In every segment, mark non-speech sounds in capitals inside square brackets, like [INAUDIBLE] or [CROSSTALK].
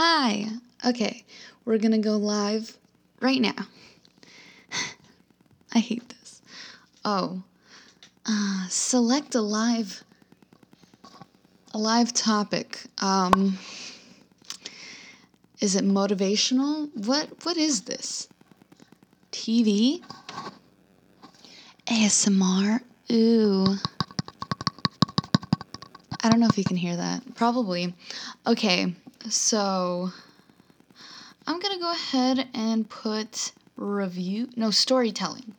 Hi. Okay, we're gonna go live right now. [SIGHS] I hate this. Oh, uh, select a live, a live topic. Um, is it motivational? What What is this? TV? ASMR? Ooh. I don't know if you can hear that. Probably. Okay, so I'm gonna go ahead and put review. No, storytelling.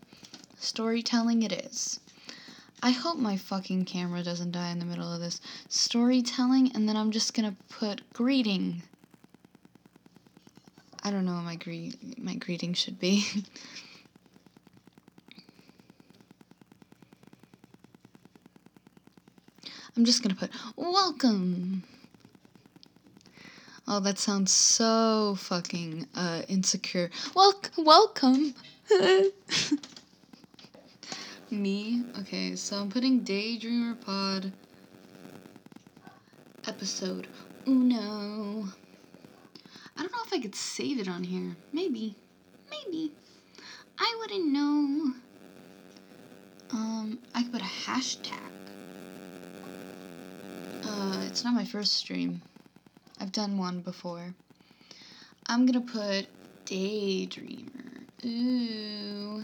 Storytelling it is. I hope my fucking camera doesn't die in the middle of this. Storytelling, and then I'm just gonna put greeting. I don't know what my greet my greeting should be. [LAUGHS] I'm just gonna put welcome. Oh, that sounds so fucking uh, insecure. Wel- welcome. [LAUGHS] Me? Okay, so I'm putting Daydreamer Pod episode uno. I don't know if I could save it on here. Maybe. Maybe. I wouldn't know. Um, I could put a hashtag. Uh, it's not my first stream. I've done one before. I'm gonna put Daydreamer. Ooh.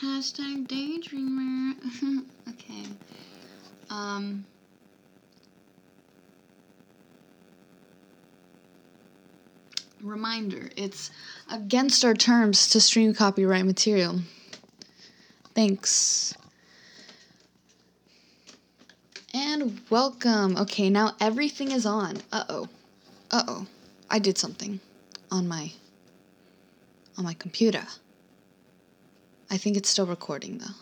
Hashtag Daydreamer. [LAUGHS] okay. Um. Reminder it's against our terms to stream copyright material. Thanks. Welcome. Okay, now everything is on. Uh-oh. Uh-oh. I did something on my on my computer. I think it's still recording though.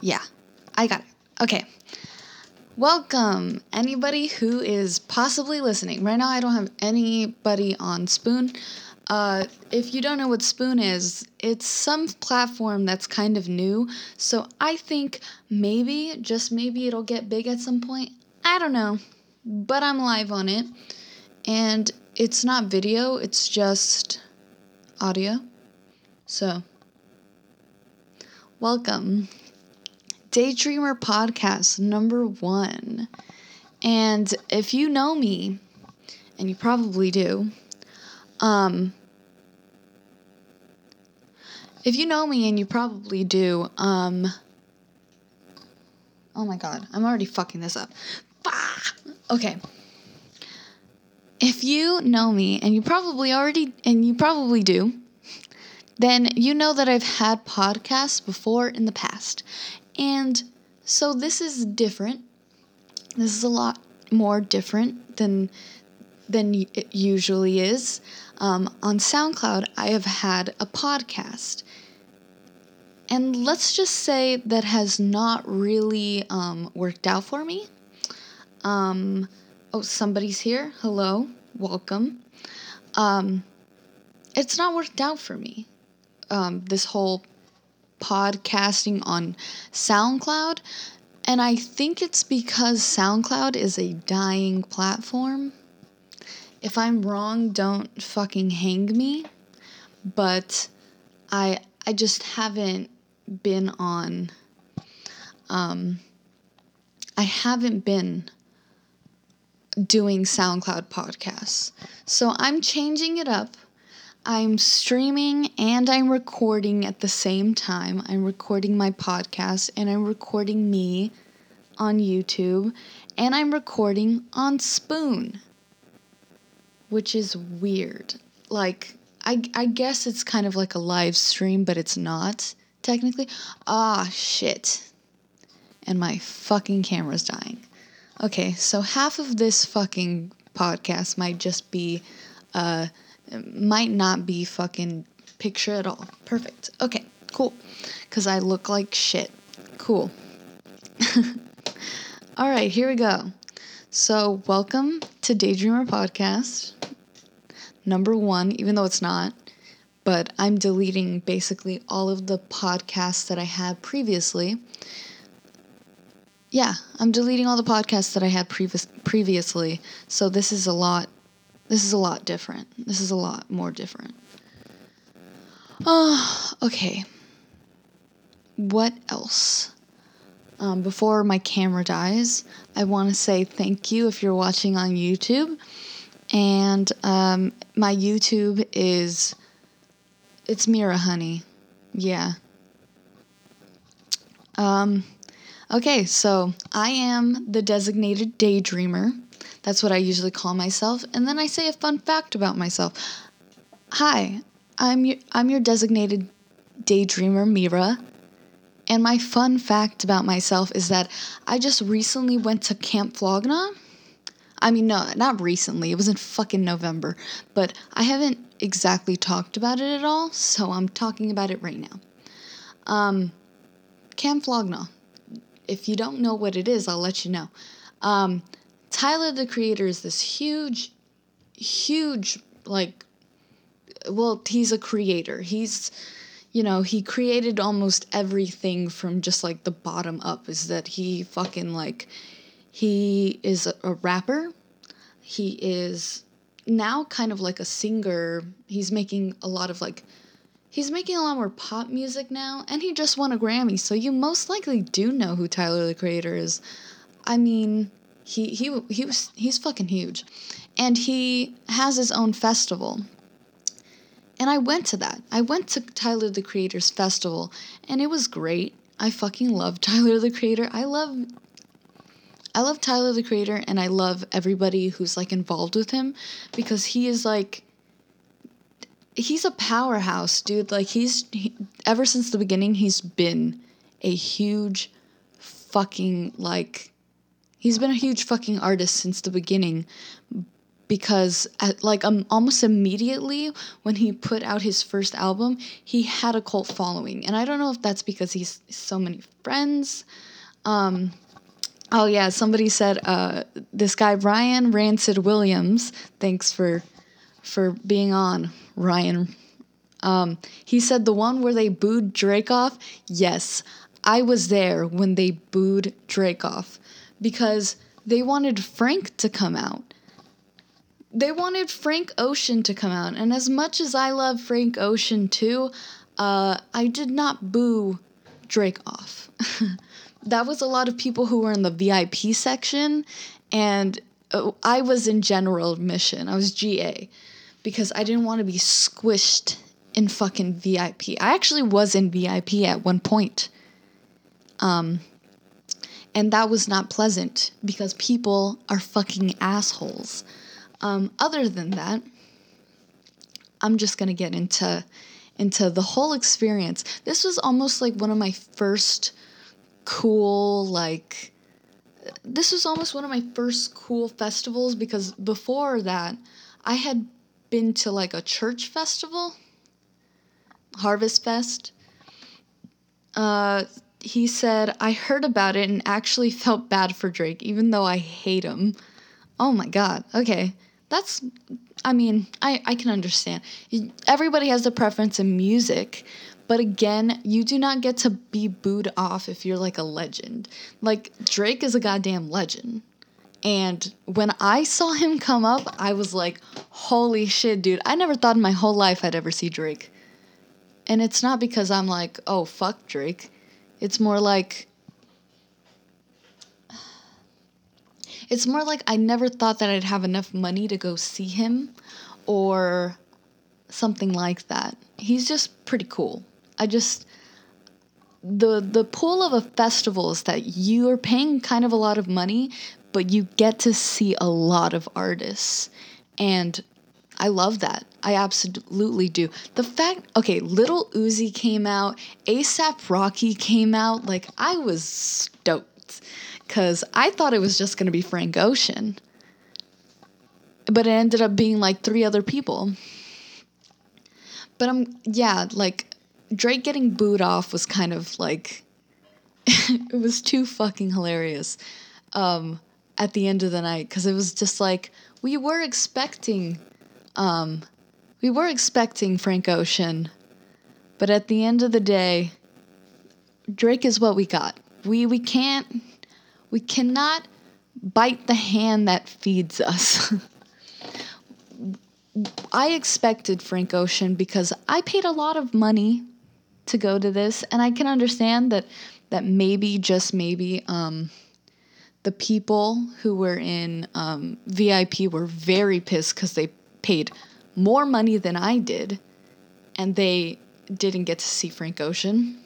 Yeah. I got it. Okay. Welcome anybody who is possibly listening. Right now I don't have anybody on Spoon. Uh, if you don't know what Spoon is, it's some platform that's kind of new. So I think maybe, just maybe, it'll get big at some point. I don't know. But I'm live on it. And it's not video, it's just audio. So, welcome. Daydreamer Podcast number one. And if you know me, and you probably do, um, if you know me, and you probably do, um, oh my god, I'm already fucking this up. Okay. If you know me, and you probably already, and you probably do, then you know that I've had podcasts before in the past. And so this is different. This is a lot more different than than it usually is. Um, on SoundCloud, I have had a podcast. And let's just say that has not really um, worked out for me. Um, oh, somebody's here. Hello. Welcome. Um, it's not worked out for me. Um, this whole podcasting on SoundCloud. And I think it's because SoundCloud is a dying platform. If I'm wrong, don't fucking hang me. But I I just haven't been on um I haven't been doing SoundCloud podcasts. So I'm changing it up. I'm streaming and I'm recording at the same time. I'm recording my podcast and I'm recording me on YouTube and I'm recording on Spoon, which is weird. Like, I, I guess it's kind of like a live stream, but it's not technically. Ah, shit. And my fucking camera's dying. Okay, so half of this fucking podcast might just be, uh, might not be fucking picture at all. Perfect. Okay, cool. Because I look like shit. Cool. [LAUGHS] all right, here we go. So, welcome to Daydreamer Podcast, number one, even though it's not. But I'm deleting basically all of the podcasts that I had previously yeah, I'm deleting all the podcasts that I had previous previously. So this is a lot. This is a lot different. This is a lot more different. Oh, okay. What else? Um, before my camera dies, I want to say thank you if you're watching on YouTube. And um, my YouTube is it's Mira Honey. Yeah. Um, okay, so I am the designated daydreamer. That's what I usually call myself. And then I say a fun fact about myself. Hi, I'm your, I'm your designated daydreamer, Mira. And my fun fact about myself is that I just recently went to Camp Flog Gnaw. I mean, no, not recently. It was in fucking November. But I haven't exactly talked about it at all, so I'm talking about it right now. Um, Camp Flog Gnaw. If you don't know what it is, I'll let you know. Um, Tyler the Creator is this huge, huge, like, well, he's a creator. He's, you know, he created almost everything from just like the bottom up. Is that he fucking like, he is a, rapper. He is now kind of like a singer. He's making a lot of like he's making a lot more pop music now and he just won a Grammy. So you most likely do know who Tyler the Creator is. I mean, he he he was he's fucking huge. And he has his own festival. And I went to that. I went to Tyler the Creator's festival and it was great. I fucking love [LAUGHS] Tyler the Creator. I love I love Tyler the Creator and I love everybody who's like involved with him because he is like he's a powerhouse, dude. Like he's he, ever since the beginning he's been a huge fucking like he's been a huge fucking artist since the beginning because at, like um, almost immediately when he put out his first album he had a cult following and i don't know if that's because he's so many friends um Oh yeah, somebody said uh, this guy Ryan Rancid Williams. Thanks for for being on, Ryan. Um, he said the one where they booed Drake off. Yes, I was there when they booed Drake off because they wanted Frank to come out. They wanted Frank Ocean to come out, and as much as I love Frank Ocean too, uh, I did not boo Drake off. [LAUGHS] that was a lot of people who were in the VIP section, and uh, I was in general admission. I was GA because I didn't want to be squished in fucking VIP. I actually was in VIP at one point. Um, and that was not pleasant because people are fucking assholes. Um, other than that, I'm just gonna get into into the whole experience. This was almost like one of my first cool like this was almost one of my first cool festivals because before that I had been to like a church festival Harvest Fest. Uh he said I heard about it and actually felt bad for Drake even though I hate him. Oh my god okay that's I mean I I can understand everybody has a preference in music but again, you do not get to be booed off if you're like a legend. Like, Drake is a goddamn legend. And when I saw him come up, I was like, holy shit, dude. I never thought in my whole life I'd ever see Drake. And it's not because I'm like, oh, fuck Drake. It's more like. It's more like I never thought that I'd have enough money to go see him or something like that. He's just pretty cool. I just the the pull of a festival is that you are paying kind of a lot of money, but you get to see a lot of artists. And I love that. I absolutely do. The fact, okay, Lil Uzi came out, ASAP Rocky came out, like I was stoked because I thought it was just going to be Frank Ocean. But it ended up being like three other people. But I'm, yeah, like Drake getting booed off was kind of like [LAUGHS] it was too fucking hilarious um, at the end of the night because it was just like we were expecting um, we were expecting Frank Ocean, but at the end of the day, Drake is what we got. We we can't We cannot bite the hand that feeds us. [LAUGHS] I expected Frank Ocean because I paid a lot of money to go to this, and I can understand that that maybe just maybe um, the people who were in um, VIP were very pissed because they paid more money than I did, and they didn't get to see Frank Ocean.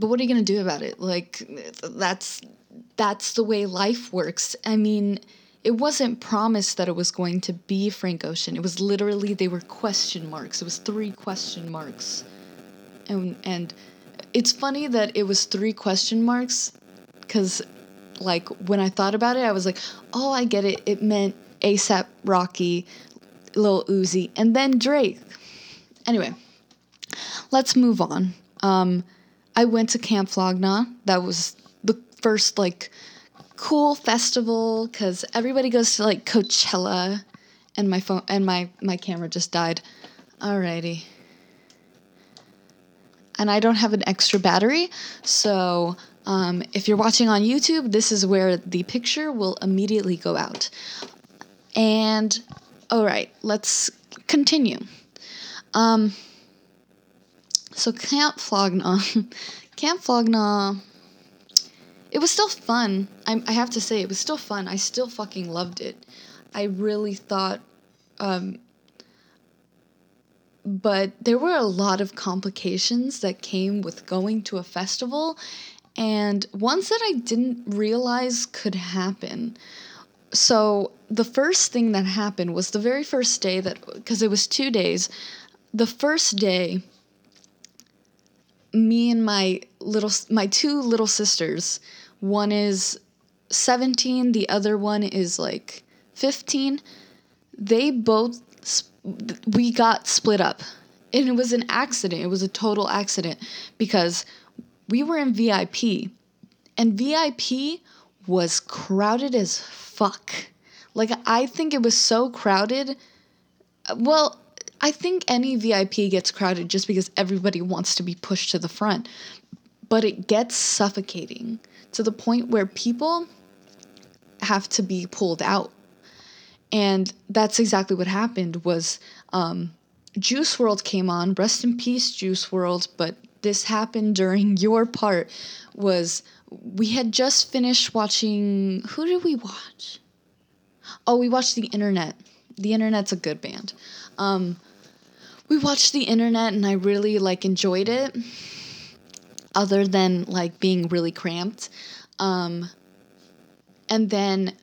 But what are you gonna do about it? Like that's that's the way life works. I mean, it wasn't promised that it was going to be Frank Ocean. It was literally they were question marks. It was three question marks. And and it's funny that it was three question marks cuz like when I thought about it, I was like, "Oh, I get it. It meant ASAP Rocky, Lil Uzi, and then Drake." Anyway, let's move on. Um, I went to Camp Flog Gnaw. That was the first like cool festival because everybody goes to like Coachella, and my phone and my my camera just died. Alrighty. And I don't have an extra battery, so um, if you're watching on YouTube, this is where the picture will immediately go out. And all right, let's continue. Um, so Camp Flog Gnaw, [LAUGHS] Camp Flog Gnaw it was still fun. I, I have to say, it was still fun. I still fucking loved it. I really thought, um, but there were a lot of complications that came with going to a festival, and ones that I didn't realize could happen. So, the first thing that happened was the very first day that, because it was two days, the first day, me and my little my two little sisters. One is 17 the other one is like 15 they both we got split up. And it was an accident. It was a total accident because we were in VIP and VIP was crowded as fuck. Like I think it was so crowded. Well I think any VIP gets crowded just because everybody wants to be pushed to the front, but it gets suffocating to the point where people have to be pulled out. And that's exactly what happened was um, Juice WRLD came on, rest in peace Juice WRLD, but this happened during [LAUGHS] your part was we had just finished watching who did we watch? Oh, we watched The Internet. The Internet's a good band. Um, we watched the internet and I really like enjoyed it other than like being really cramped. Um, and then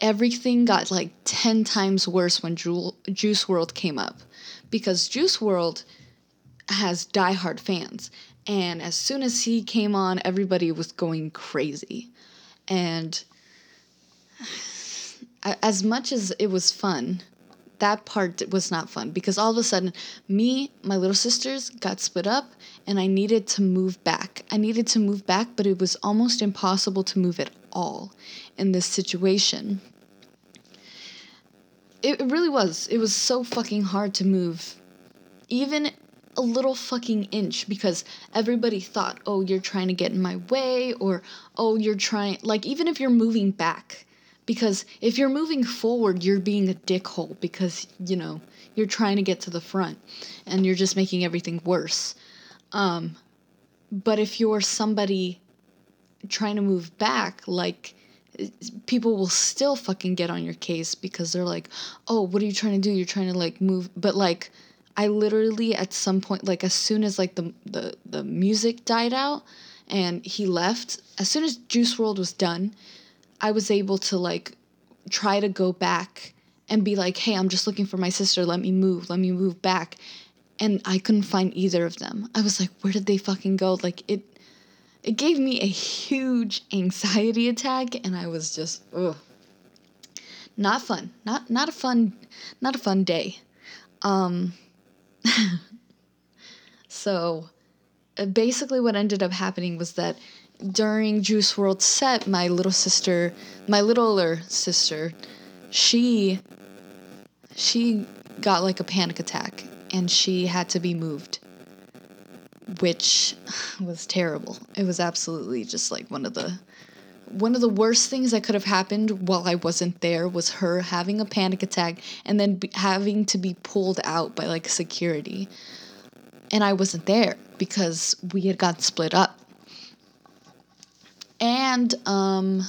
everything got like 10 times worse when Ju- Juice WRLD came up because Juice WRLD has diehard fans and as soon as he came on everybody was going crazy. And [SIGHS] as much as it was fun that part was not fun because all of a sudden, me, my little sisters got split up and I needed to move back. I needed to move back, but it was almost impossible to move at all in this situation. It, really was. It was so fucking hard to move. Even a little fucking inch because everybody thought, oh, you're trying to get in my way, or oh, you're trying, like, even if you're moving back, because if you're moving forward, you're being a dickhole because, you know, you're trying to get to the front and you're just making everything worse. Um, but if you're somebody trying to move back, like, people will still fucking get on your case because they're like, oh, what are you trying to do? You're trying to, like, move. But, like, I literally, at some point, like, as soon as, like, the, the, the music died out and he left, as soon as Juice WRLD was done, I was able to like try to go back and be like, hey, I'm just looking for my sister. Let me move. Let me move back. And I couldn't find either of them. I was like, where did they fucking go? Like it it gave me a huge [LAUGHS] anxiety attack and I was just ugh. Not fun. Not not a fun not a fun day. Um [LAUGHS] so uh, basically what ended up happening was that during Juice WRLD set, my little sister, my littler sister, she she got like a panic attack and she had to be moved. which [SIGHS] was terrible. It was absolutely just like one of the one of the worst things that could have happened while I wasn't there was her having a panic attack and then having to be pulled out by like security. And I wasn't there because we had got split up. And um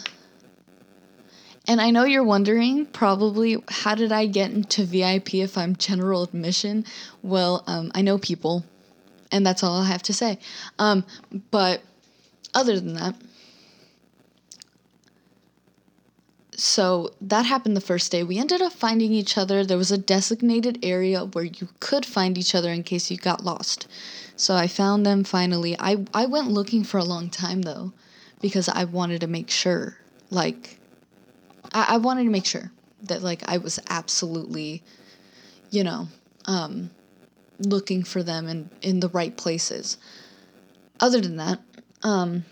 and I know you're wondering probably how did I get into VIP if I'm general admission? Well, um, I know people, and that's all I have to say. Um, but other than that, so that happened the first day. We ended up finding each other. There was a designated area where you could find each other in case you got lost. So I found them finally. I, I went looking for a long time though because I wanted to make sure. Like, I, I wanted to make sure that like I was absolutely, you know, um, looking for them in, in the right places. Other than that, um,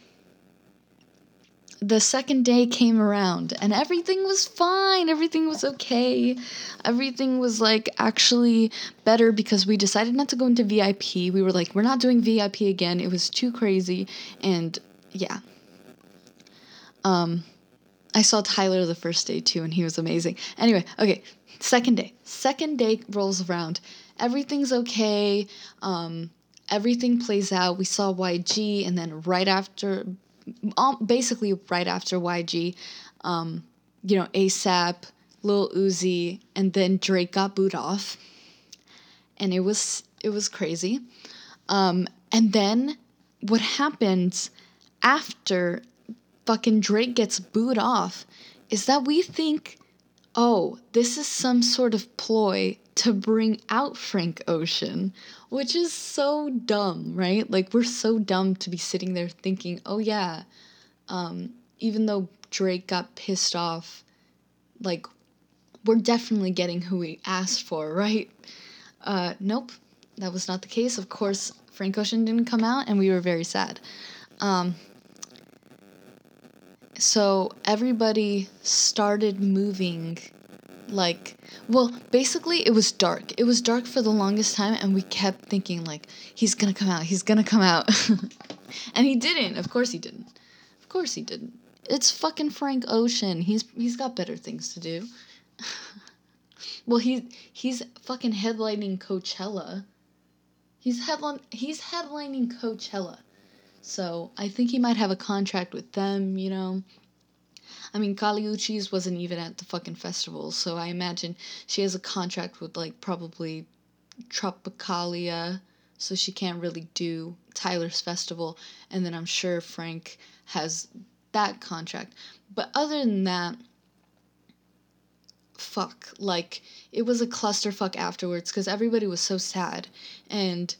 the second day came around and everything was fine. Everything was okay. Everything was like actually better because we decided not to go into VIP. We were like, we're not doing VIP again. It was too crazy. And yeah. Um, I saw Tyler the first day too, and he was amazing. Anyway, okay, second day. Second day rolls around. Everything's okay. Um, everything plays out. We saw YG, and then right after, basically right after YG, um, you know, ASAP, Lil Uzi, and then Drake got booed off, and it was it was crazy. Um, and then what happens after fucking Drake gets booed off is that we think, oh, this is some sort of ploy to bring out Frank Ocean, which is so dumb, right? Like, we're so dumb to be sitting there thinking, oh, yeah, um, even though Drake got pissed off, like, we're definitely getting who we asked for, right? Uh, nope, that was not the case. Of course, Frank Ocean didn't come out, and we were very sad. Um, so everybody started moving like well basically it was dark. It was dark for the longest time and we kept thinking like he's gonna come out he's gonna come out. [LAUGHS] And he didn't. Of course he didn't. Of course he didn't. It's fucking frank ocean. He's he's got better things to do. [LAUGHS] Well he he's fucking headlining coachella. He's headline he's headlining coachella so I think he might have a contract with them, you know. I mean, Kali Uchis wasn't even at the fucking festival, so I imagine she has a contract with like probably Tropicalia, so she can't really do Tyler's festival, and then I'm sure Frank has that contract. But other than that, fuck, like it was a clusterfuck afterwards because everybody was so sad, and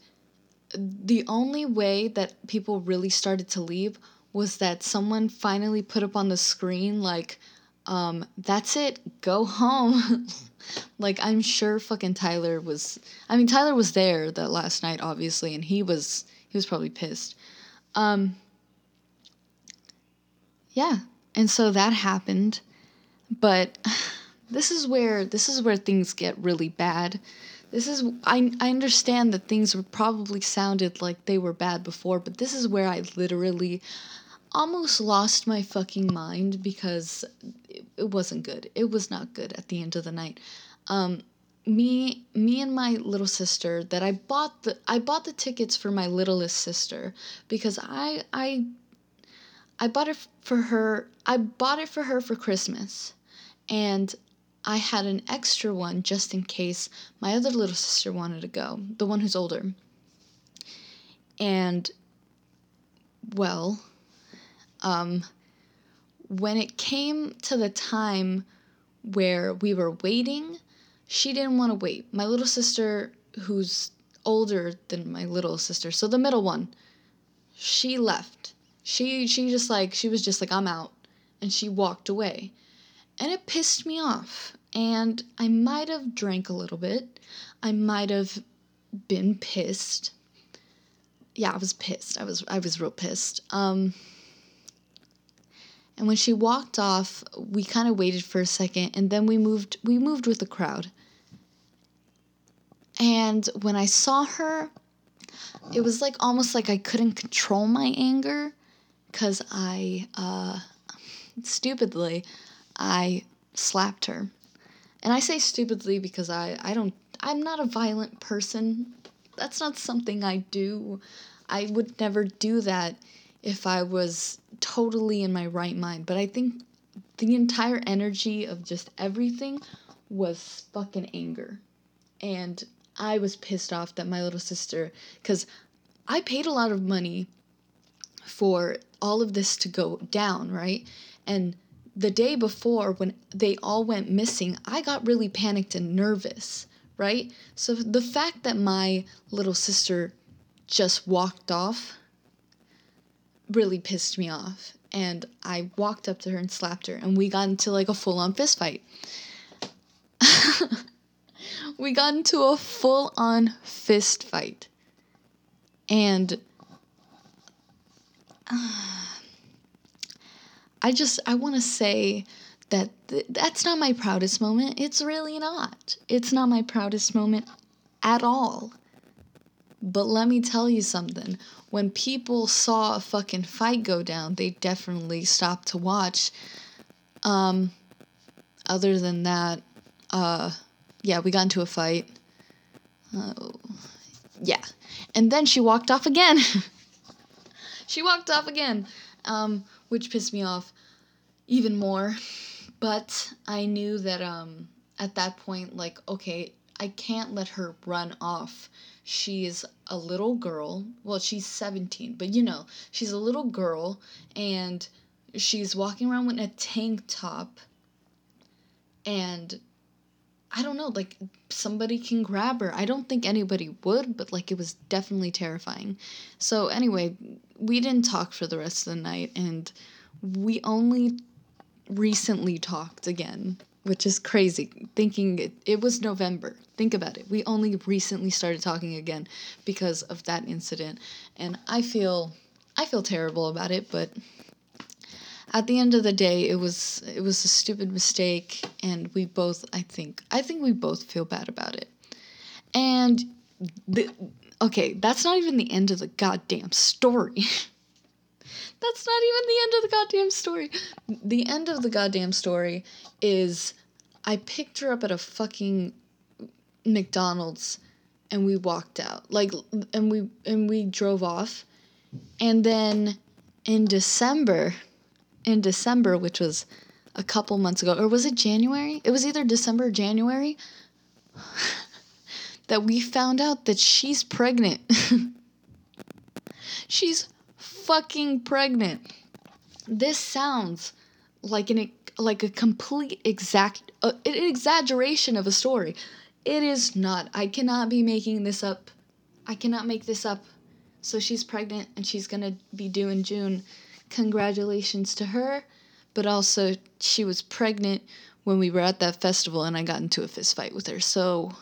the only way that people really started to leave was that someone finally put up on the screen like um, that's it go home. [LAUGHS] Like i'm sure fucking tyler was i mean tyler was there that last night obviously and he was he was probably pissed. Um yeah and so that happened but [SIGHS] this is where this is where things get really bad this is I I understand that things were probably sounded like they were bad before, but this is where I literally almost lost my fucking mind because it, it wasn't good. It was not good at the end of the night. Um, me me and my little sister that I bought the I bought the tickets for my littlest sister because I I I bought it for her I bought it for her for Christmas. And I had an extra one just in case my other little sister wanted to go, the one who's older. And, well, um, when it came to the time where we were waiting, she didn't want to wait. My little sister, who's older than my little sister, so the middle one, she left. She she just like she was just like I'm out and she walked away and it pissed me off. And I might have drank a little bit. I might have been pissed. Yeah, I was pissed. I was I was real pissed. Um and when she walked off, we kind of waited for a second and then we moved we moved with the crowd. And when I saw her, it was like almost like I couldn't control my anger because I, uh, stupidly, I slapped her. And I say stupidly because I, I don't, I'm not a violent person. That's not something I do. I would never do that if I was totally in my right mind. But I think the entire energy of just everything was fucking anger. And I was pissed off that my little sister, because I paid a lot of money for all of this to go down, right? And the day before, when they all went missing, I got really panicked and nervous, right? So the fact that my little sister just walked off really pissed me off. And I walked up to her and slapped her, and we got into like a full on fist fight. [LAUGHS] we got into a full on fist fight. And [SIGHS] uh, I just, I want to say that th- that's not my proudest moment. It's really not. It's not my proudest moment at all. But let me tell you something. When people saw a fucking fight go down, they definitely stopped to watch. Um, other than that, uh, yeah, we got into a fight. Uh, yeah. And then she walked off again. [LAUGHS] she walked off again, um, which pissed me off even more. But I knew that um, at that point, like, okay, I can't let her run off. She's a little girl. Well, she's 17, but you know, she's a little girl and she's walking around with a tank top and I don't know, like somebody can grab her. I don't think anybody would, but like it was definitely terrifying. So, anyway, we didn't talk for the rest of the night and we only recently talked again, which is crazy. Thinking it, it was November. Think about it. We only recently started talking again because of that incident and I feel I feel terrible about it, but at the end of the day it was it was a stupid mistake and we both i think i think we both feel bad about it and the, okay that's not even the end of the goddamn story. [LAUGHS] That's not even the end of the goddamn story. The end of the goddamn story is i picked her up at a fucking mcdonald's and we walked out. Like and we and we drove off. And then in december in December, which was a couple months ago, or was it January? It was either December or January [SIGHS] [LAUGHS] that we found out that she's pregnant. [LAUGHS] she's fucking pregnant. This sounds like an like a complete exact uh, an exaggeration of a story. It is not. I cannot be making this up. I cannot make this up. So she's pregnant and she's going to be due in June congratulations to her, but also she was pregnant when we were at that festival and I got into a fist fight with her. So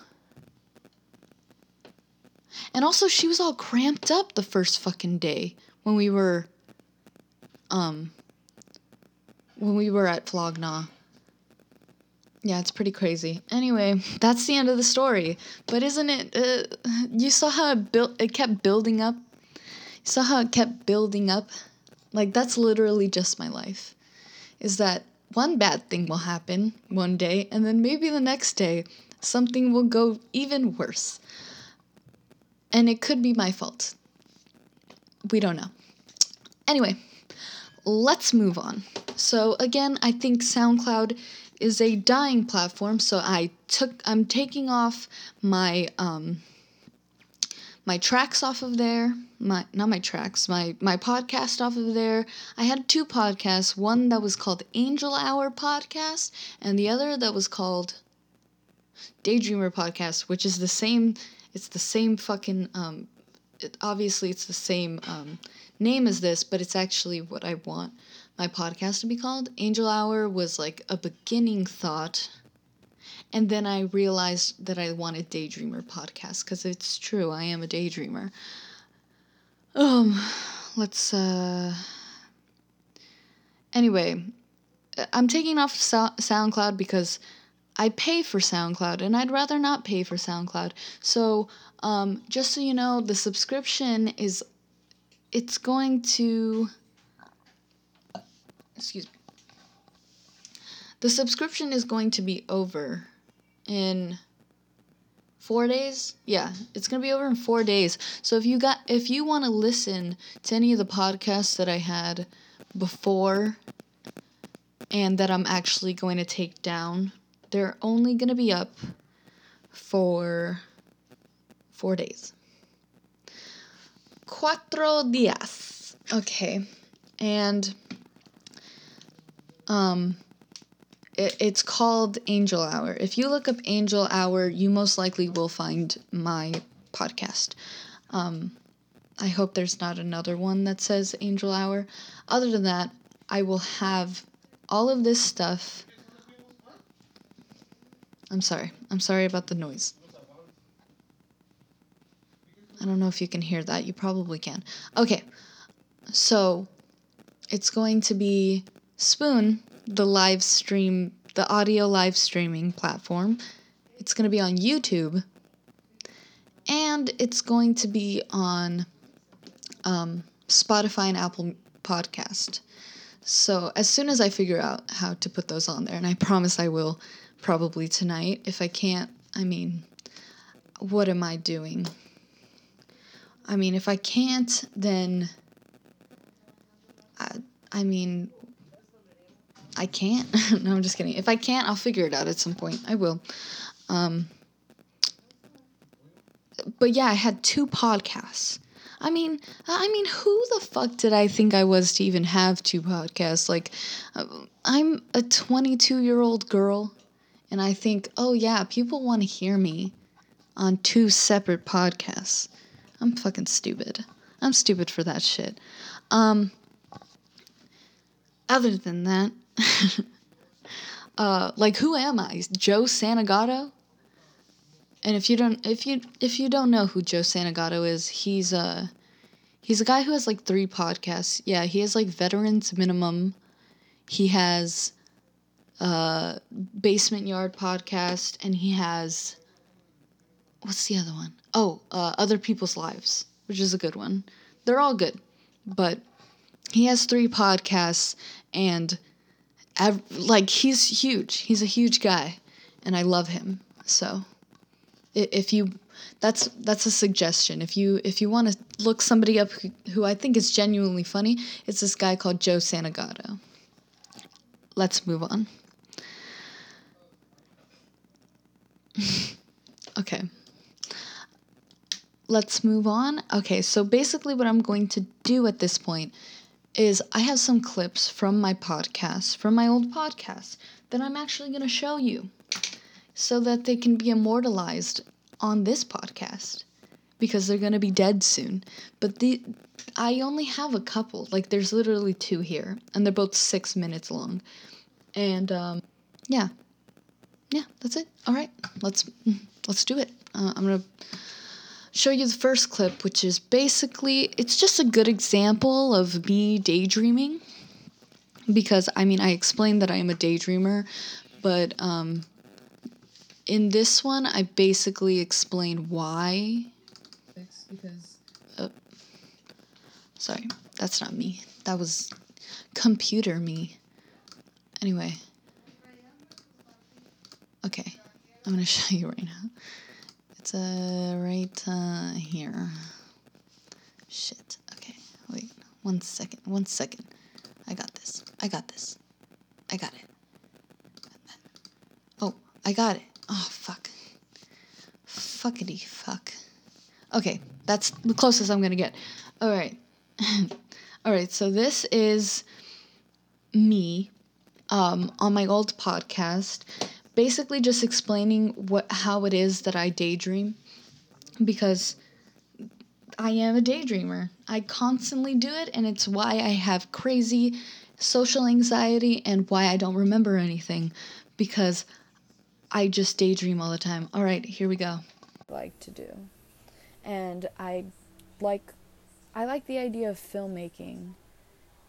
and also she was all cramped up the first fucking day when we were um when we were at Flog Gnaw. Yeah, it's pretty crazy. Anyway, that's the end of the story. But isn't it uh, you saw how it built it kept building up? You saw how it kept building up? Like, that's literally just my life. Is that one bad thing will happen one day, and then maybe the next day something will go even worse. And it could be my fault. We don't know. Anyway, let's move on. So again, I think SoundCloud is a dying platform, so I took I'm taking off my um my tracks off of there. My not my tracks, my my podcast off of there. I had two podcasts, one that was called Angel Hour podcast and the other that was called Daydreamer podcast, which is the same it's the same fucking um it, obviously it's the same um name as this, but it's actually what I want my podcast to be called. Angel Hour was like a beginning thought and then I realized that I wanted Daydreamer podcast because it's true, I am a daydreamer. Um, let's, uh. Anyway, I'm taking off so- SoundCloud because I pay for SoundCloud and I'd rather not pay for SoundCloud. So, um, just so you know, the subscription is it's going to excuse me. The subscription is going to be over in 4 days. Yeah, it's going to be over in 4 days. So if you got if you want to listen to any of the podcasts that I had before and that I'm actually going to take down, they're only going to be up for 4 days. Cuatro días. Okay. And um it, it's called Angel Hour. If you look up Angel Hour, you most likely will find my podcast. Um I hope there's not another one that says Angel Hour. Other than that, I will have all of this stuff. I'm sorry. I'm sorry about the noise. I don't know if you can hear that. You probably can. Okay. So it's going to be Spoon, the live stream, the audio live streaming platform. It's going to be on YouTube. And it's going to be on um, Spotify and Apple Podcast. So as soon as I figure out how to put those on there, and I promise I will probably tonight. If I can't, I mean, what am I doing? I mean, if I can't, then I, I mean, I can't. [LAUGHS] no, I'm just kidding. If I can't, I'll figure it out at some point. I will. Um, but yeah, I had two podcasts. I mean, I mean, who the fuck did I think I was to even have two podcasts? Like, uh, I'm a 22 year old girl, and I think, oh yeah, people want to hear me on two separate podcasts. I'm fucking stupid. I'm stupid for that shit. Um, other than that, [LAUGHS] uh, like who am I? Joe Santagato? And if you don't if you if you don't know who Joe Santagato is, he's a he's a guy who has like three podcasts. Yeah, he has like Veterans Minimum. He has uh Basement Yard podcast and he has what's the other one? Oh, uh, Other People's Lives, which is a good one. They're all good, but he has three podcasts and like he's huge. He's a huge guy, and I love him. So, if you that's that's a suggestion. If you if you want to look somebody up who, who I think is genuinely funny, it's this guy called Joe Santagato. Let's move on. [LAUGHS] okay let's move on. Okay, so basically, what I'm going to do at this point is I have some clips from my podcast, from my old podcast, that I'm actually going to show you so that they can be immortalized on this podcast because they're going to be dead soon. But the I only have a couple. Like there's literally two here and they're both 6 minutes long. And um yeah. Yeah, that's it. All right. Let's let's do it. Uh, I'm to show you the first clip, which is basically it's just a good example of me daydreaming. Because I mean, I explained that I am a daydreamer, but um, in this one, I basically explain why. Because. Uh, sorry, that's not me. That was computer me. Anyway. Okay, I'm gonna [LAUGHS] show you right now. It's uh, right uh, here. Shit. Okay, wait. One second. One second. I got this. I got this. I got it. Oh, I got it. Oh, fuck. Fuckity fuck. Okay, that's the closest I'm gonna get. Alright. [LAUGHS] Alright, so this is me um, on my old podcast basically just explaining what how it is that I daydream because I am a daydreamer. I constantly do it and it's why I have crazy social anxiety and why I don't remember anything because I just daydream all the time. All right, here we go. Like to do. And I like I like the idea of filmmaking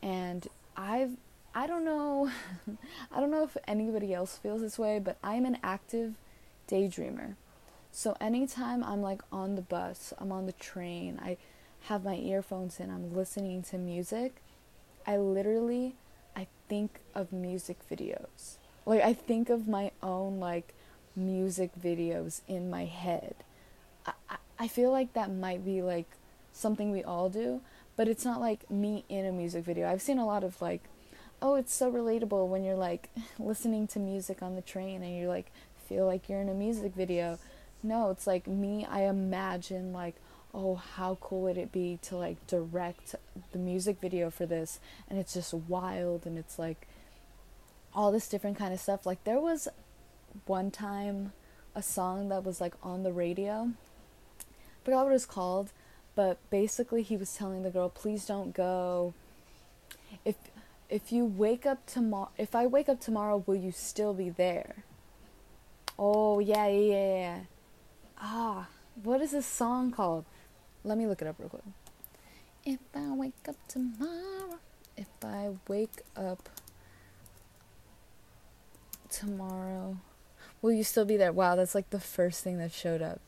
and I've I don't know [LAUGHS] I don't know if anybody else feels this way, but I'm an active daydreamer. So anytime I'm like on the bus, I'm on the train, I have my earphones in, I'm listening to music, I literally I think of music videos. Like I think of my own like music videos in my head. I, I, I feel like that might be like something we all do, but it's not like me in a music video. I've seen a lot of like oh, it's so relatable when you're like listening to music on the train and you're like feel like you're in a music video. No, it's like me, I imagine like, oh, how cool would it be to like direct the music video for this and it's just wild and it's like all this different kind of stuff. Like there was one time a song that was like on the radio. I forgot what it was called, but basically he was telling the girl, "Please don't go. If if you wake up tomorrow, if I wake up tomorrow, will you still be there?" Oh yeah, yeah, yeah. yeah. Ah, what is this song called? Let me look it up real quick. If I wake up tomorrow, if I wake up tomorrow, will you still be there? Wow, that's like the first thing that showed up.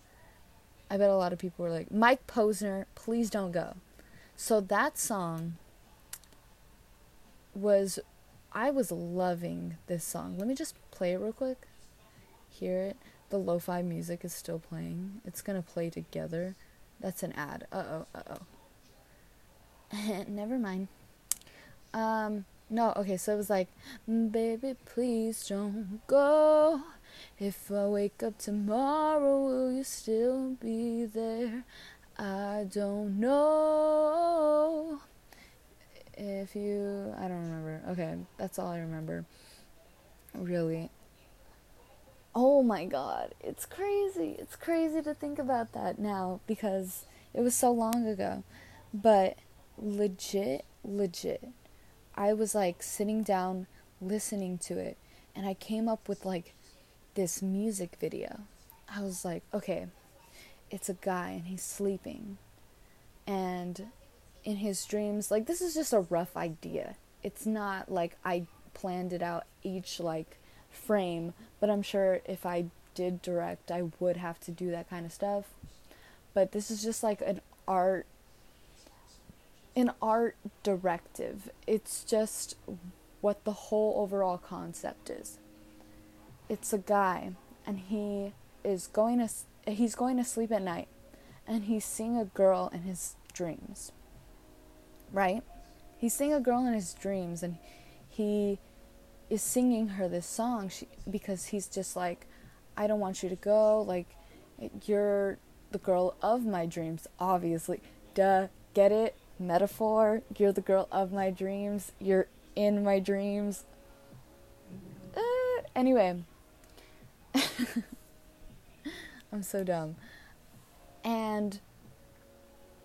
I bet a lot of people were like, Mike Posner, please don't go. So that song was, I was loving this song. Let me just play it real quick. Hear it. The lo fi music is still playing. It's gonna play together. That's an ad. Uh oh, uh oh. [LAUGHS] Never mind. Um, no, okay, so it was like, baby, please don't go. If I wake up tomorrow, will you still be there? I don't know. If you, I don't remember. Okay, that's all I remember. Really. Oh my god, it's crazy. It's crazy to think about that now because it was so long ago. But legit, legit, I was like sitting down listening to it and I came up with like this music video. I was like, okay, it's a guy and he's sleeping. And in his dreams, like, this is just a rough idea. It's not like I planned it out each, like, frame, but I'm sure if I did direct, I would have to do that kind of stuff. But this is just like an art an art directive. It's just what the whole overall concept is. It's a guy and he is going to he's going to sleep at night and he's seeing a girl in his dreams. Right? He's seeing a girl in his dreams and he is singing her this song she, because he's just like, I don't want you to go. Like, you're the girl of my dreams, obviously. Duh, get it? Metaphor. You're the girl of my dreams. You're in my dreams. Uh, anyway, [LAUGHS] I'm so dumb. And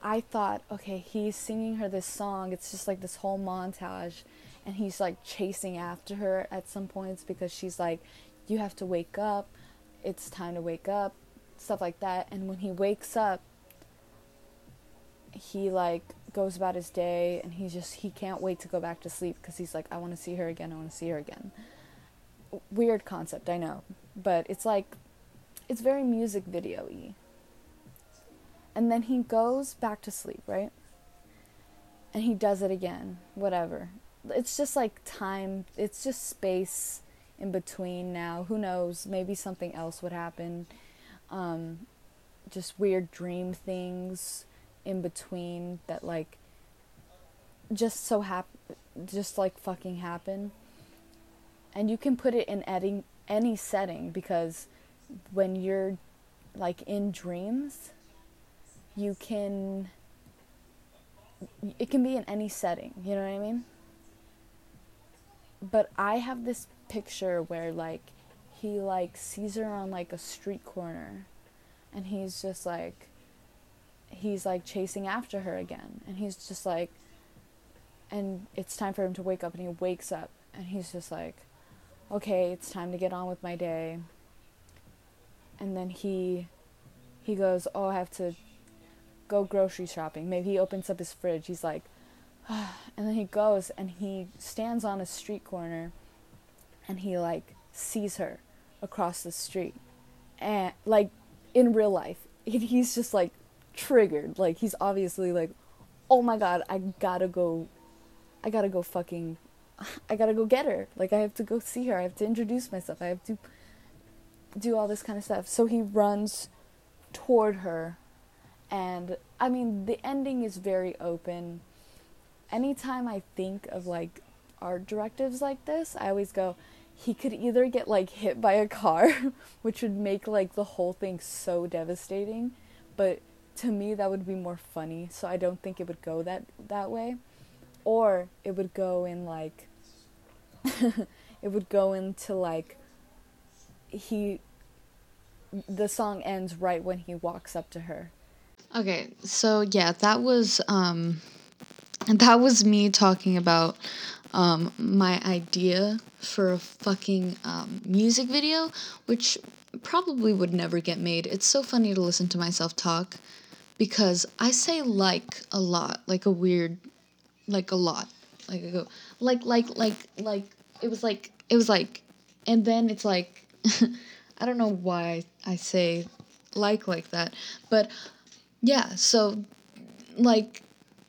I thought, okay, he's singing her this song. It's just like this whole montage. And he's like chasing after her at some points because she's like you have to wake up. It's time to wake up. Stuff like that. And when he wakes up he like goes about his day and he's just he can't wait to go back to sleep because he's like i want to see her again. I want to see her again. Weird concept i know. But it's like it's very music video-y and then he goes back to sleep right and he does it again whatever it's just like time, it's just space in between now. Who knows? Maybe something else would happen. Um, just weird dream things in between that like just so hap just like fucking happen. And you can put it in any any setting because when you're like in dreams, you can it can be in any setting, you know what I mean? but I have this picture where like he like sees her on like a street corner and he's just like he's like chasing after her again and he's just like and it's time for him to wake up and he wakes up and he's just like okay it's time to get on with my day and then he he goes oh i have to go grocery shopping. Maybe he opens up his fridge. He's like [SIGHS] and then he goes and he stands on a street corner and he like sees her across the street. And like in real life [LAUGHS] he's just like triggered. Like he's obviously like oh my god i gotta go i gotta go fucking [SIGHS] i gotta go get her. Like i have to go see her. I have to introduce myself. I have to do all this kind of stuff. So he runs toward her and i mean the ending is very open anytime i think of like art directives like this i always go he could either get like hit by a car, [LAUGHS] which would make like the whole thing so devastating, but to me that would be more funny, so I don't think it would go that that way. Or it would go in like [LAUGHS] it would go into like he the song ends right when he walks up to her. Okay, so yeah, that was um that was me talking about um, my idea for a fucking um, music video, which probably would never get made. It's so funny to listen to myself talk because I say like a lot, like a weird, like a lot, like I go like like like like it was like it was like, and then it's like [LAUGHS] I don't know why I say like like that, but yeah. So like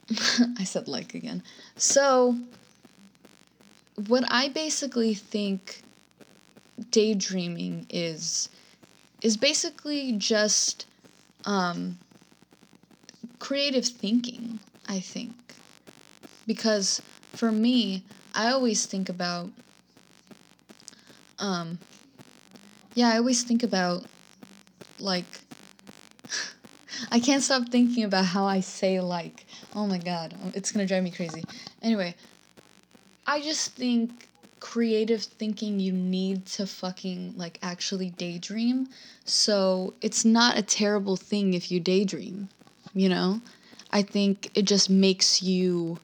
[LAUGHS] I said like again. So what I basically think daydreaming is is basically just um, creative thinking, I think. Because for me, I always think about um yeah, I always think about like I can't stop thinking about how I say like. Oh my god, it's to drive me crazy. Anyway, I just think creative thinking you need to fucking like actually daydream. So it's not a terrible thing if you daydream, you know? I think it just makes you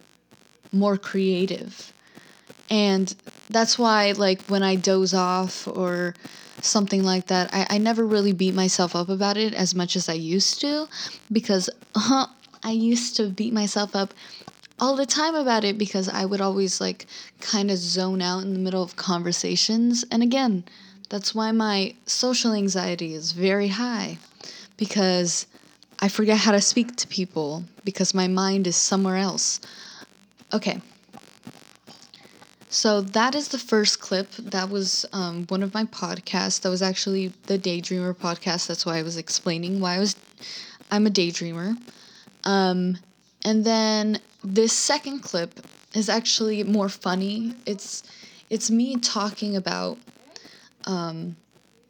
more creative. And that's why, like, when I doze off or something like that, I, I never really beat myself up about it as much as I used to because uh, I used to beat myself up all the time about it because I would always like kind of zone out in the middle of conversations. And again, that's why my social anxiety is very high because I forget how to speak to people because my mind is somewhere else. Okay. So that is the first clip. That was um, one of my podcasts. That was actually the Daydreamer podcast. That's why I was explaining why I was. I'm a daydreamer. Um, and then this second clip is actually more funny. It's it's me talking about um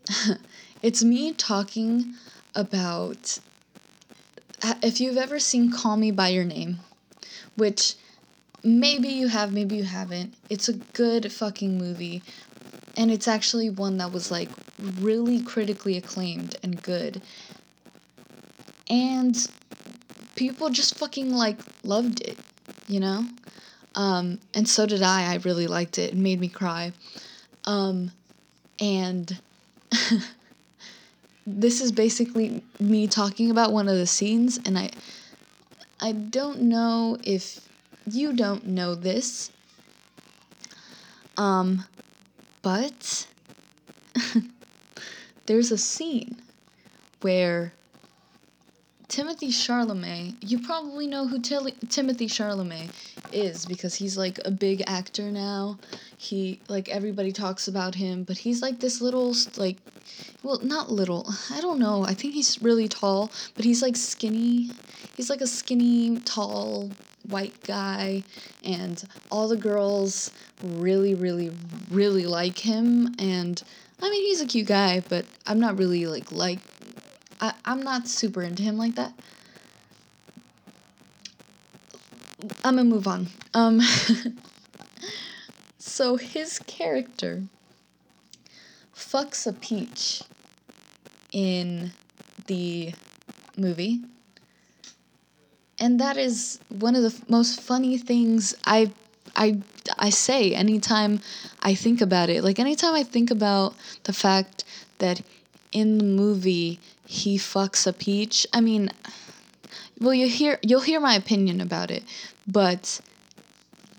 [LAUGHS] it's me talking about if you've ever seen Call Me by Your Name, which maybe you have, maybe you haven't. It's a good fucking movie. And it's actually one that was like really critically acclaimed and good. And people just fucking like loved it, you know? Um, and so did I. I really liked it. It made me cry. Um, and [LAUGHS] this is basically me talking about one of the scenes, and I, I don't know if you don't know this. Um, but [LAUGHS] there's a scene where Timothy Charlemagne, you probably know who Til- Timothée Chalamet is because he's like a big actor now. He like everybody talks about him, but he's like this little like well, not little. I don't know. I think he's really tall, but he's like skinny. He's like a skinny, tall white guy and all the girls really really really like him and I mean he's a cute guy, but I'm not really like like I, I'm not super into him like that. I'm gonna move on. Um, [LAUGHS] so his character fucks a peach in the movie. And that is one of the f- most funny things I I I say anytime I think about it. Like anytime I think about the fact that in the movie he fucks a peach. I mean, well, you hear you'll hear my opinion about it, but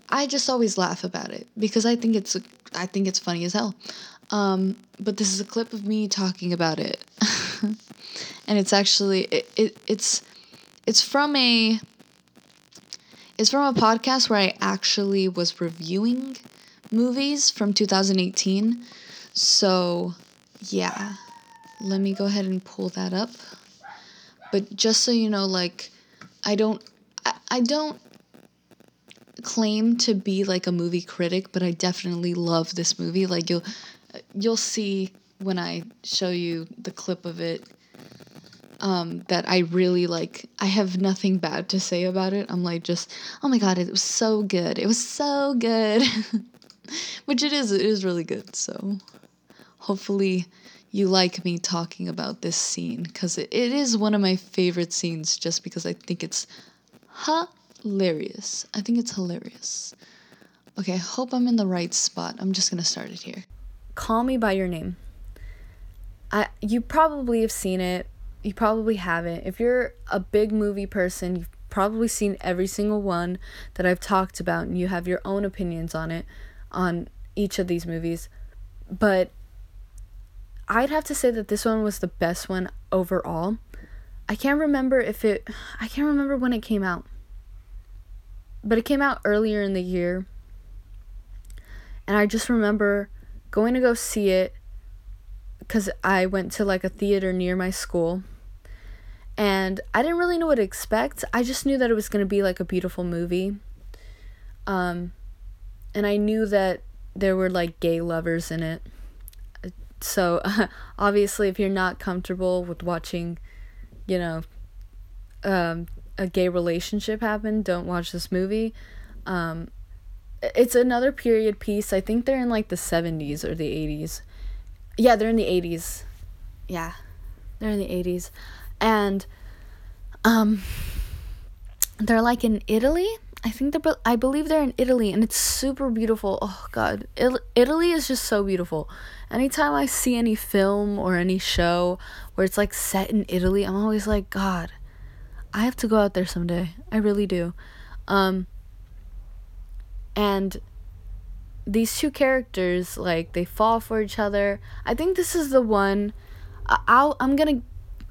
I just always laugh about it because I think it's I think it's funny as hell. Um, but this is a clip of me talking about it, [LAUGHS] and it's actually it, it it's it's from a it's from a podcast where I actually was reviewing movies from 2018. So, yeah. Let me go ahead and pull that up. But just so you know like I don't I, I don't claim to be like a movie critic, but I definitely love this movie. Like you'll you'll see when I show you the clip of it um, that I really like. I have nothing bad to say about it. I'm like just, oh my god, it was so good. It was so good. [LAUGHS] Which it is. It is really good. So hopefully you like me talking about this scene because it, it is one of my favorite scenes just because I think it's hilarious. I think it's hilarious. Okay, I hope I'm in the right spot. I'm just gonna start it here. Call Me by Your Name. I you probably have seen it. You probably haven't. If you're a big movie person, you've probably seen every single one that I've talked about and you have your own opinions on it on each of these movies. But I'd have to say that this one was the best one overall. I can't remember if it I can't remember when it came out. But it came out earlier in the year. And I just remember going to go see it cuz I went to like a theater near my school. And I didn't really know what to expect. I just knew that it was going to be like a beautiful movie. Um and I knew that there were like gay lovers in it. So, [LAUGHS] obviously, if you're not comfortable with watching, you know, um, a gay relationship happen, don't watch this movie. Um, it's another period piece. I think they're in like the 70s or the 80s. Yeah, they're in the 80s. Yeah, they're in the 80s. And um, they're like in Italy. I think they're, I believe they're in Italy and it's super beautiful. Oh, God. Italy is just so beautiful anytime I see any film or any show where it's like set in Italy, I'm always like, God, I have to go out there someday. I really do. Um, and these two characters, like, they fall for each other. I think this is the one. I'll, I'm gonna,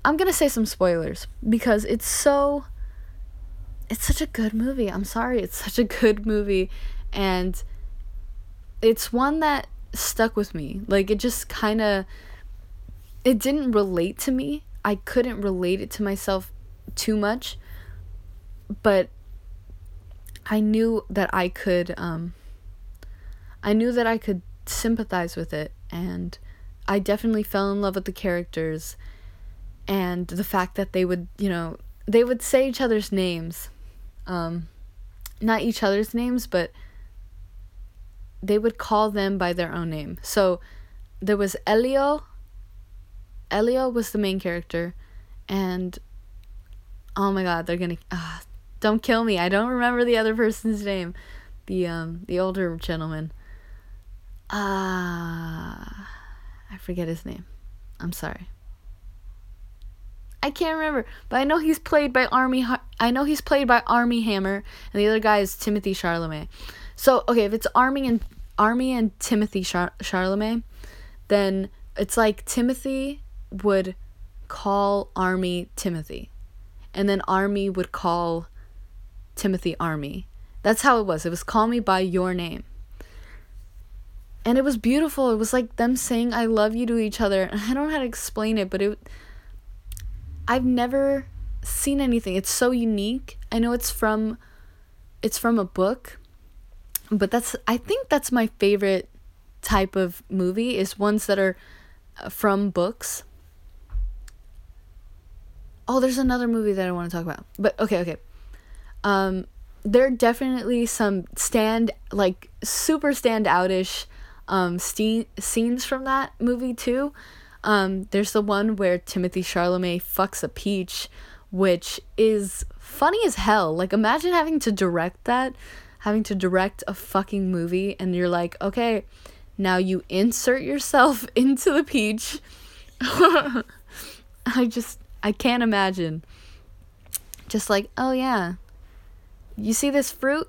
I'm gonna say some spoilers because it's so. It's such a good movie. I'm sorry, it's such a good movie, and it's one that stuck with me. Like it just kind of it didn't relate to me. I couldn't relate it to myself too much. But I knew that I could um I knew that I could sympathize with it and I definitely fell in love with the characters and the fact that they would, you know, they would say each other's names. Um not each other's names, but they would call them by their own name. So there was Elio. Elio was the main character, and oh my god, they're gonna uh, don't kill me. I don't remember the other [LAUGHS] person's name. The um the older gentleman. Ah, uh, I forget his name. I'm sorry. I can't remember, but I know he's played by Armie. I know he's played by Armie Hammer, and the other guy is Timothy Charlemagne. So okay, if it's Armie and Armie and Timothy Char- Chalamet, then it's like Timothy would call Armie Timothy, and then Armie would call Timothy Armie. That's how it was. It was call me by your name. And it was beautiful. It was like them saying I love you to each other. [LAUGHS] I don't know how to explain it, but it I've never seen anything. It's so unique. I know it's from it's from a book, but that's I think that's my favorite type of movie is ones that are uh, from books. Oh, there's another movie that I want to talk about. But okay, okay. Um there are definitely some stand like super stand outish um ste- scenes from that movie too. Um there's the one where Timothy Charlemagne fucks a peach which is funny as hell. Like imagine having to direct that having to direct a fucking movie and you're like, okay, now you insert yourself [LAUGHS] into the peach. [LAUGHS] I just, I can't imagine. Just like, oh yeah, you see this fruit?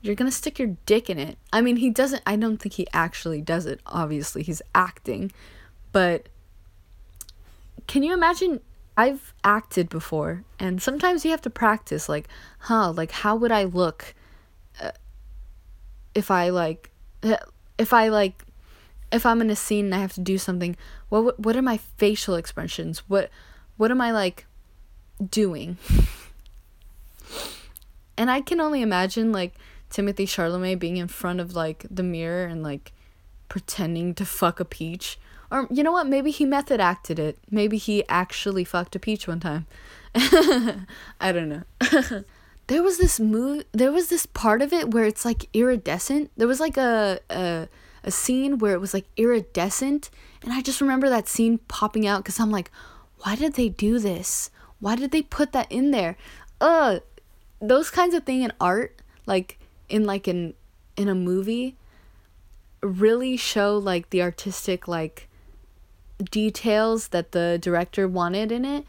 you're gonna stick your dick in it. I mean, he doesn't, I don't think he actually does it. Obviously, he's acting. But can you imagine? I've acted before, and sometimes you have to practice, like, huh, like, how would I look uh, if I, like, uh, if I, like, if I'm in a scene and I have to do something, what what are my facial expressions? What what am I like doing? [LAUGHS] and I can only imagine like Timothy Charlemagne being in front of like the mirror and like pretending to fuck a peach. Or you know what? Maybe he method acted it. Maybe he actually fucked a peach one time. [LAUGHS] I don't know. [LAUGHS] there was this move. There was this part of it where it's like iridescent. There was like a a a scene where it was like iridescent, and I just remember that scene popping out because I'm like, why did they do this? Why did they put that in there? Uh, those kinds of thing in art, like in like in in a movie, really show like the artistic like details that the director wanted in it.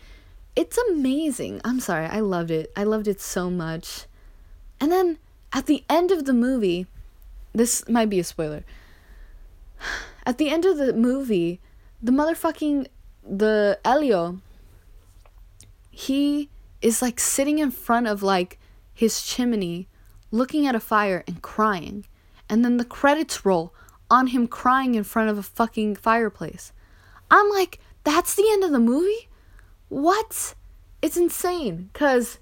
It's amazing. I'm sorry, I loved it. I loved it so much. And then at the end of the movie, this might be a spoiler. [SIGHS] At the end of the movie, the motherfucking the Elio he is like sitting in front of like his chimney looking at a fire and crying. And then the credits roll on him crying in front of a fucking fireplace. I'm like, that's the end of the movie? What? It's insane cuz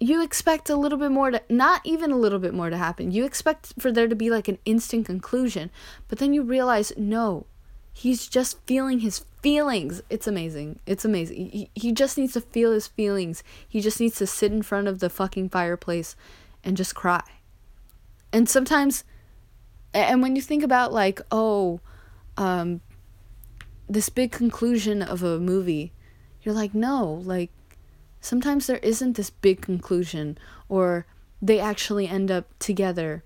you expect a little bit more to not even a little bit more to happen. You expect for there to be like an instant conclusion, but then you realize no. He's just feeling his feelings. It's amazing. It's amazing. He, he just needs to feel his feelings. He just needs to sit in front of the fucking fireplace and just cry. And sometimes and when you think about like, oh, um this big conclusion of a movie, you're like, no, like sometimes there isn't this big conclusion or they actually end up together.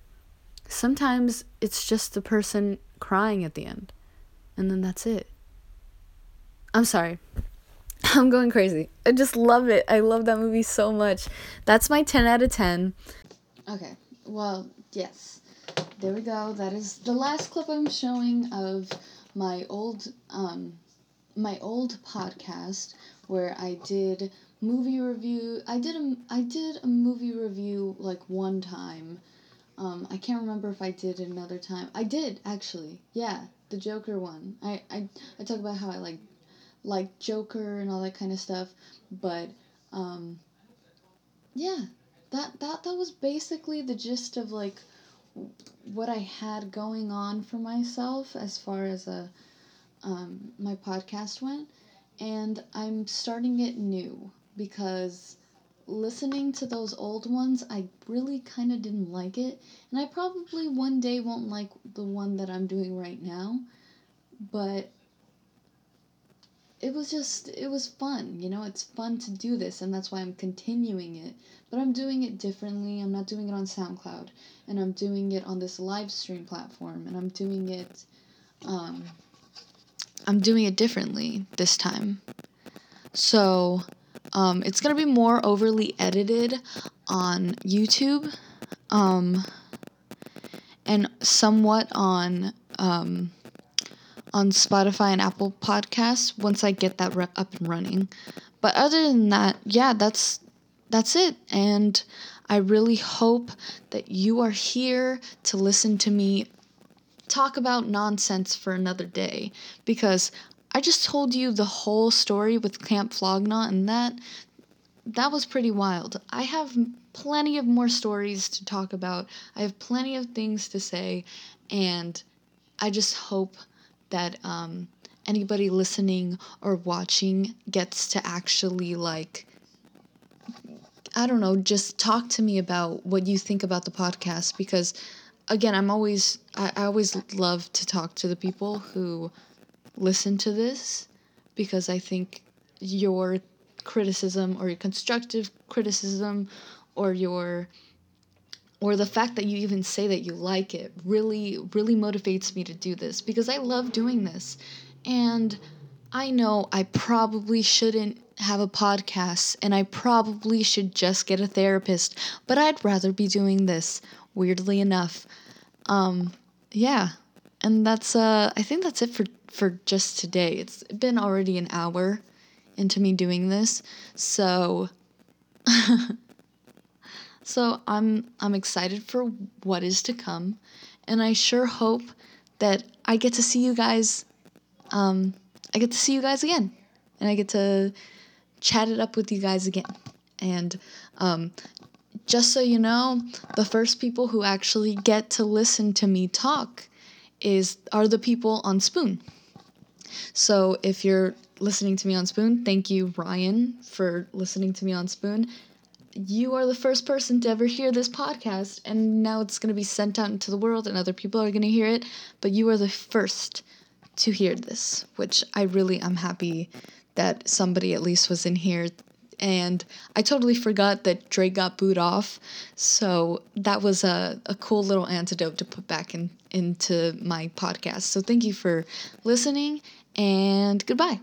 Sometimes it's just the person crying at the end. And then that's it. I'm sorry. [LAUGHS] I'm going crazy. I just love it. I love that movie so much. That's my 10 out of 10. Okay. Well, yes. There we go. That is the last clip I'm showing of my old um my old podcast where I did movie review. I did a I did a movie review like one time. Um, I can't remember if I did another time. I did actually. Yeah, the Joker one. I I I talk about how I like like Joker and all that kind of stuff, but um, yeah, that that that was basically the gist of like what I had going on for myself as far as a um, my podcast went, and I'm starting it new because listening to those old ones, I really kind of didn't like it. And I probably one day won't like the one that I'm doing right now. But it was just, it was fun. You know, it's fun to do this, and that's why I'm continuing it. But I'm doing it differently. I'm not doing it on SoundCloud, and I'm doing it on this live stream platform, and I'm doing it. Um, I'm doing it differently this time. So, um, it's gonna be more overly edited on YouTube, um, and somewhat on um, on Spotify and Apple Podcasts once I get that re- up and running. But other than that, yeah, that's that's it. And I really hope that you are here to listen to me talk about nonsense for another day because I just told you the whole story with Camp Flog Gnaw, and that that was pretty wild. I have plenty of more stories to talk about. I have plenty of things to say, and I just hope that um, anybody listening or watching gets to actually like I don't know, just talk to me about what you think about the podcast because again, I'm always I, I always love to talk to the people who listen to this because I think your criticism or your constructive criticism or your or the fact that you even say that you like it really really motivates me to do this because I love doing this and I know I probably shouldn't have a podcast and I probably should just get a therapist but I'd rather be doing this weirdly enough. Um, yeah. And that's uh I think that's it for for just today. It's been already an hour into me doing this. So [LAUGHS] So I'm I'm excited for what is to come and I sure hope that I get to see you guys um I get to see you guys again and I get to chat it up with you guys again. And um just so you know, the first people who actually get to listen to me talk is are the people on Spoon. So if you're listening to me on Spoon, thank you Ryan for listening to me on Spoon. You are the first person to ever hear this podcast and now it's going to be sent out into the world and other people are going to hear it, but you are the first to hear this, which I really am happy that somebody at least was in here and I totally forgot that Drake got booed off. So that was a, a cool little antidote to put back in into my podcast. So thank you for listening and goodbye.